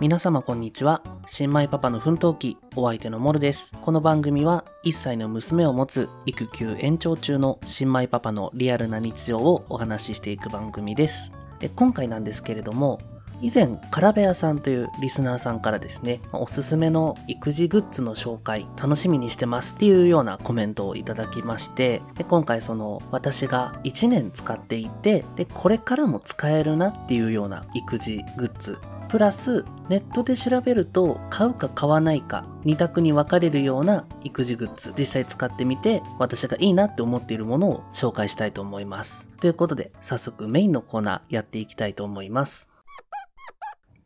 皆様こんにちは。新米パパの奮闘記、お相手のモルです。この番組は1歳の娘を持つ育休延長中の新米パパのリアルな日常をお話ししていく番組です。で今回なんですけれども、以前、カラベアさんというリスナーさんからですね、おすすめの育児グッズの紹介、楽しみにしてますっていうようなコメントをいただきまして、で今回その私が1年使っていて、で、これからも使えるなっていうような育児グッズ、プラスネットで調べると買うか買わないか2択に分かれるような育児グッズ実際使ってみて私がいいなって思っているものを紹介したいと思います。ということで早速メインのコーナーやっていきたいと思います。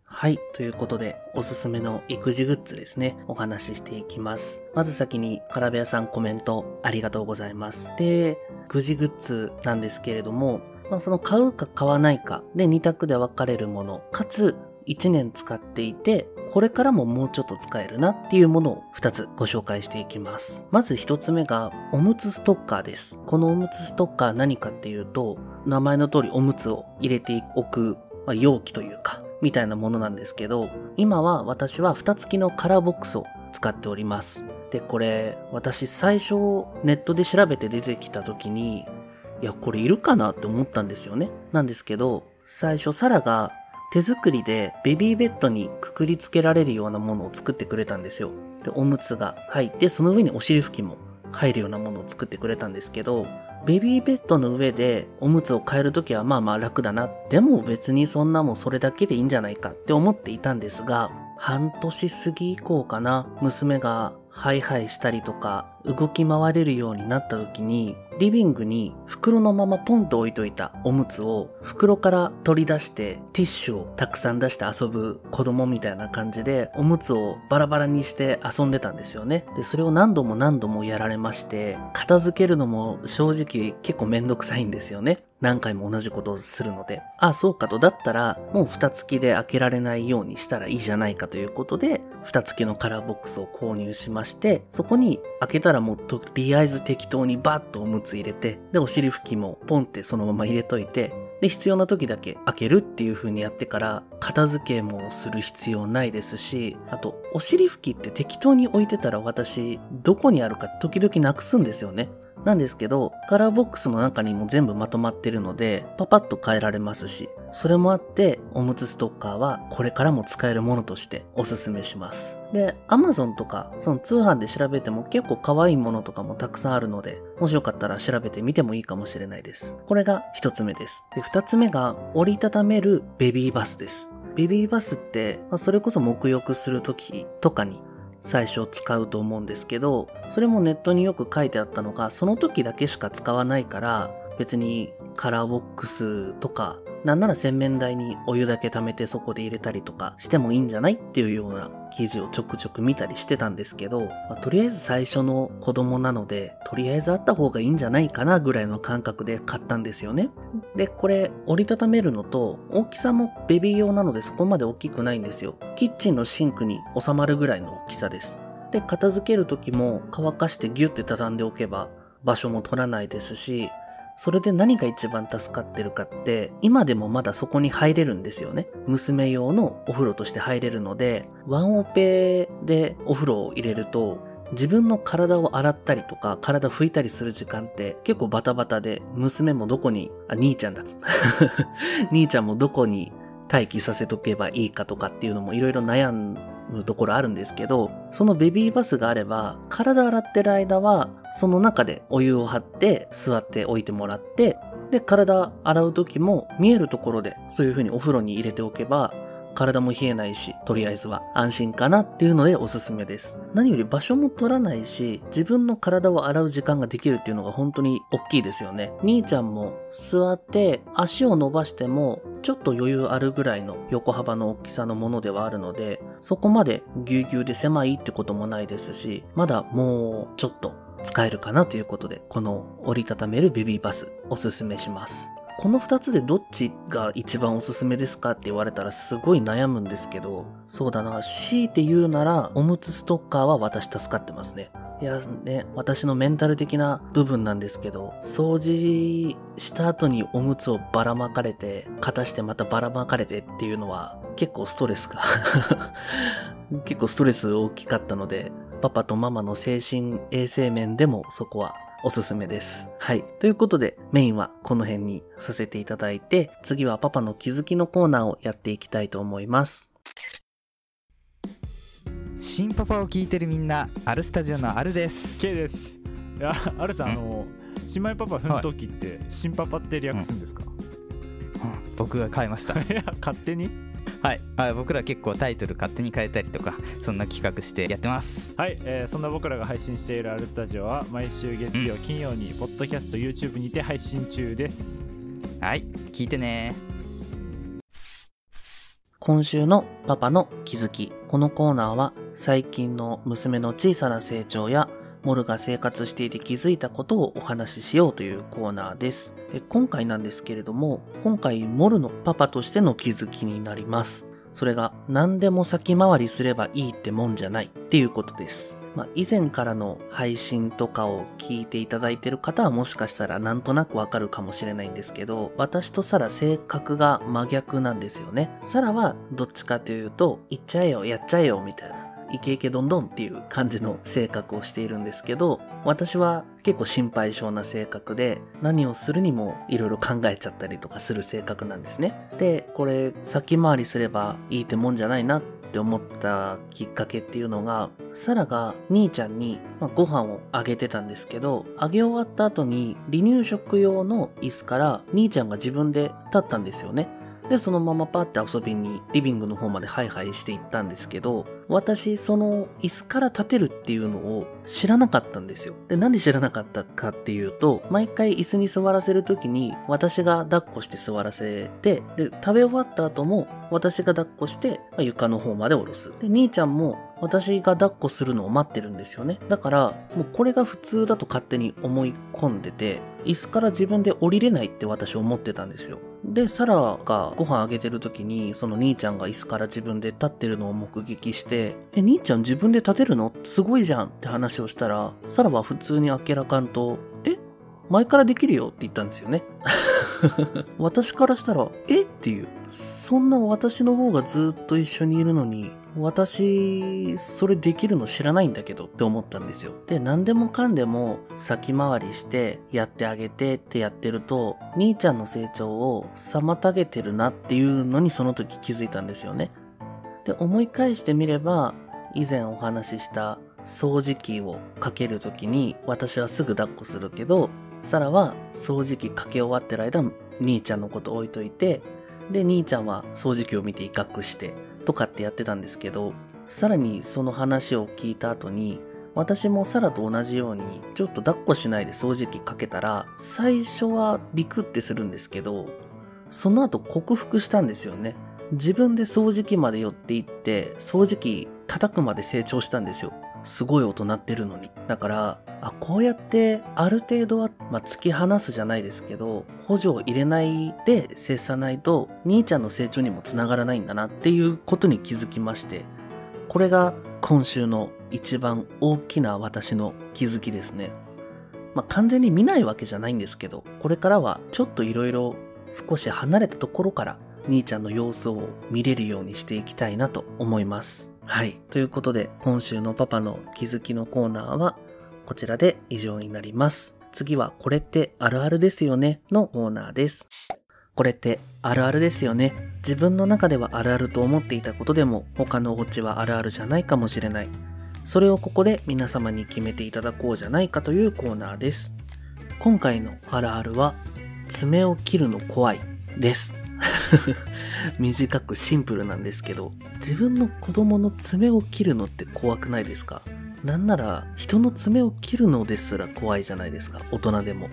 はい。ということで、おすすめの育児グッズですね。お話ししていきます。まず先に、カラベアさんコメントありがとうございます。で、育児グッズなんですけれども、まあ、その買うか買わないかで2択で分かれるもの、かつ1年使っていて、これからももうちょっと使えるなっていうものを2つご紹介していきます。まず1つ目が、おむつストッカーです。このおむつストッカー何かっていうと、名前の通りおむつを入れておく、まあ、容器というか、みたいなものなんですけど、今は私は蓋付きのカラーボックスを使っております。で、これ、私最初ネットで調べて出てきた時に、いや、これいるかなって思ったんですよね。なんですけど、最初サラが手作りでベビーベッドにくくりつけられるようなものを作ってくれたんですよ。で、おむつが入って、その上にお尻拭きも入るようなものを作ってくれたんですけど、ベビーベッドの上でおむつを変えるときはまあまあ楽だな。でも別にそんなもんそれだけでいいんじゃないかって思っていたんですが、半年過ぎ以降かな、娘がハイハイしたりとか、動き回れるようになった時に、リビングに袋のままポンと置いといたおむつを袋から取り出してティッシュをたくさん出して遊ぶ子供みたいな感じでおむつをバラバラにして遊んでたんですよね。で、それを何度も何度もやられまして、片付けるのも正直結構めんどくさいんですよね。何回も同じことをするので。ああ、そうかと。だったら、もう蓋付きで開けられないようにしたらいいじゃないかということで、蓋付きのカラーボックスを購入しまして、そこに開けたらもうとりあえず適当にバッとおむつ入れて、で、お尻拭きもポンってそのまま入れといて、で、必要な時だけ開けるっていう風にやってから、片付けもする必要ないですし、あと、お尻拭きって適当に置いてたら私、どこにあるか時々なくすんですよね。なんですけど、カラーボックスの中にも全部まとまってるので、パパッと変えられますし、それもあって、おむつストッカーはこれからも使えるものとしておすすめします。で、Amazon とか、その通販で調べても結構可愛いものとかもたくさんあるので、もしよかったら調べてみてもいいかもしれないです。これが一つ目です。で、二つ目が折りたためるベビーバスです。ベビーバスって、まあそれこそ沐浴するときとかに最初使うと思うんですけど、それもネットによく書いてあったのが、その時だけしか使わないから、別にカラーボックスとか、なんなら洗面台にお湯だけ溜めてそこで入れたりとかしてもいいんじゃないっていうような記事をちょくちょく見たりしてたんですけど、まあとりあえず最初の子供なので、とりあえずあった方がいいんじゃないかなぐらいの感覚で買ったんですよね。で、これ折りたためるのと、大きさもベビー用なのでそこまで大きくないんですよ。キッチンのシンクに収まるぐらいの大きさです。で、片付ける時も乾かしてギュッて畳んでおけば場所も取らないですし、それで何が一番助かってるかって、今でもまだそこに入れるんですよね。娘用のお風呂として入れるので、ワンオペでお風呂を入れると、自分の体を洗ったりとか、体拭いたりする時間って結構バタバタで、娘もどこに、あ、兄ちゃんだ。兄ちゃんもどこに待機させとけばいいかとかっていうのもいろいろ悩むところあるんですけど、そのベビーバスがあれば、体洗ってる間は、その中でお湯を張って座っておいてもらって、で、体洗う時も見えるところでそういう風にお風呂に入れておけば、体も冷えないし、とりあえずは安心かなっていうのでおすすめです。何より場所も取らないし、自分の体を洗う時間ができるっていうのが本当に大きいですよね。兄ちゃんも座って足を伸ばしても、ちょっと余裕あるぐらいの横幅の大きさのものではあるので、そこまでぎゅうぎゅうで狭いってこともないですし、まだもうちょっと使えるかなということで、この折りたためるベビーバスおすすめします。この2つでどっちが一番おすすめですかって言われたらすごい悩むんですけど、そうだな、強いて言うなら、おむつストッカーは私助かってますね。いやね、私のメンタル的な部分なんですけど、掃除した後におむつをばらまかれて、片してまたばらまかれてっていうのは結構ストレスが 結構ストレス大きかったので、パパとママの精神衛生面でもそこはおすすめです。はい。ということで、メインはこの辺にさせていただいて、次はパパの気づきのコーナーをやっていきたいと思います。新パパを聞いてるみんな、アルスタジオのアルです。K です。いや、アルさん、あの、新米パパ奮闘記って、新パパって略すんですか、うんうん、僕が変えました。いや、勝手に？はい。あ僕ら結構タイトル勝手に変えたりとかそんな企画してやってます。はい、えー、そんな僕らが配信しているアルスタジオは毎週月曜、うん、金曜にポッドキャスト YouTube にて配信中です。はい。聞いてね。今週のパパの気づき。このコーナーは最近の娘の小さな成長やモルが生活していて気づいたことをお話ししようというコーナーです。で今回なんですけれども、今回モルのパパとしての気づきになります。それが何でも先回りすればいいってもんじゃないっていうことです。まあ、以前からの配信とかを聞いていただいている方はもしかしたらなんとなくわかるかもしれないんですけど、私とサラ性格が真逆なんですよね。サラはどっちかというと、行っちゃえよ、やっちゃえよ、みたいな。イケイケどんどんっていう感じの性格をしているんですけど、私は結構心配性な性格で、何をするにも色々考えちゃったりとかする性格なんですね。で、これ先回りすればいいってもんじゃないなって思ったきっかけっていうのが、サラが兄ちゃんに、まご飯をあげてたんですけど、あげ終わった後に離乳食用の椅子から兄ちゃんが自分で立ったんですよね。で、そのままパって遊びにリビングの方までハイハイしていったんですけど、私、その椅子から立てるっていうのを知らなかったんですよ。で、なんで知らなかったかっていうと、毎回椅子に座らせるときに私が抱っこして座らせて、で、食べ終わった後も私が抱っこして、まあ、床の方まで下ろす。で、兄ちゃんも私が抱っこするのを待ってるんですよね。だから、もうこれが普通だと勝手に思い込んでて、椅子から自分で降りれないって私思ってたんですよ。で、サラがご飯あげてる時に、その兄ちゃんが椅子から自分で立ってるのを目撃して、え、兄ちゃん自分で立てるの？すごいじゃんって話をしたら、サラは普通に明らかんと、え前からできるよ？って言ったんですよね。私からしたら、え？っていう。そんな私の方がずっと一緒にいるのに、私、それできるの知らないんだけどって思ったんですよ。で、何でもかんでも先回りしてやってあげてってやってると、兄ちゃんの成長を妨げてるなっていうのにその時気づいたんですよね。で、思い返してみれば、以前お話しした掃除機をかける時に私はすぐ抱っこするけど、サラは掃除機かけ終わってる間、兄ちゃんのこと置いといて、で、兄ちゃんは掃除機を見て威嚇して、とかってやってたんですけど、さらにその話を聞いた後に、私もサラと同じように、ちょっと抱っこしないで掃除機かけたら、最初はビクってするんですけど、その後克服したんですよね。自分で掃除機まで寄っていって、掃除機叩くまで成長したんですよ。すごい音鳴ってるのに。だから、あ、こうやってある程度は、まあ、突き放すじゃないですけど、補助を入れないで接さないと、兄ちゃんの成長にもつながらないんだなっていうことに気づきまして、これが今週の一番大きな私の気づきですね。まあ、完全に見ないわけじゃないんですけど、これからはちょっといろいろ少し離れたところから兄ちゃんの様子を見れるようにしていきたいなと思います。はい。ということで、今週のパパの気づきのコーナーは、こちらで以上になります。次は、これってあるあるですよねのコーナーです。これってあるあるですよね。自分の中ではあるあると思っていたことでも、他のお家はあるあるじゃないかもしれない。それをここで皆様に決めていただこうじゃないかというコーナーです。今回のあるあるは、爪を切るの怖いです。短くシンプルなんですけど、自分の子供の爪を切るのって怖くないですか？なんなら人の爪を切るのですら怖いじゃないですか、大人でも。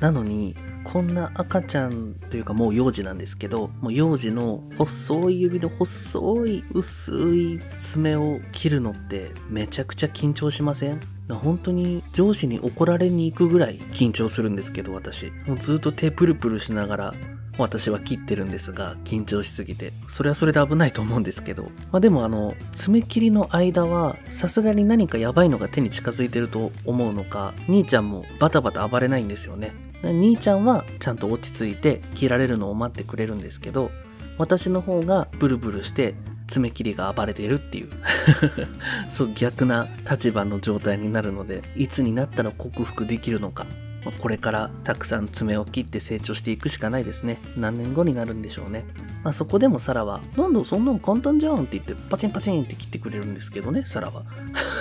なのに、こんな赤ちゃんというかもう幼児なんですけど、もう幼児の細い指の細い薄い爪を切るのってめちゃくちゃ緊張しません？本当に上司に怒られに行くぐらい緊張するんですけど私。もうずっと手プルプルしながら私は切ってるんですが、緊張しすぎて。それはそれで危ないと思うんですけど。まあでもあの、爪切りの間は、さすがに何かやばいのが手に近づいてると思うのか、兄ちゃんもバタバタ暴れないんですよね。兄ちゃんはちゃんと落ち着いて切られるのを待ってくれるんですけど、私の方がブルブルして爪切りが暴れているっていう そう逆な立場の状態になるのでいつになったら克服できるのかこれからたくさん爪を切って成長していくしかないですね。何年後になるんでしょうね、まあ、そこでもサラは「なんだそんなの簡単じゃん」って言ってパチンパチンって切ってくれるんですけどねサラは。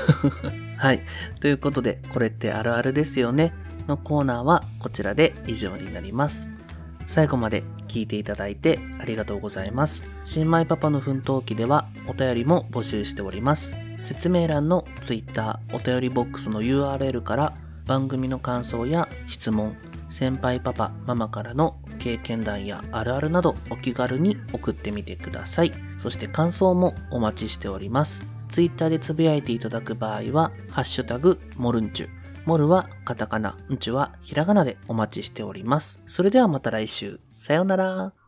はい。ということでこれってあるあるですよね。のコーナーはこちらで以上になります。最後まで聞いていただいてありがとうございます。新米パパの奮闘記ではお便りも募集しております。説明欄の Twitter お便りボックスの URL から番組の感想や質問、先輩パパ、ママからの経験談やあるあるなどお気軽に送ってみてください。そして感想もお待ちしております。Twitter でつぶやいていただく場合は、ハッシュタグ、モルンチュ。モルはカタカナ、ンチュはひらがなでお待ちしております。それではまた来週。さようなら。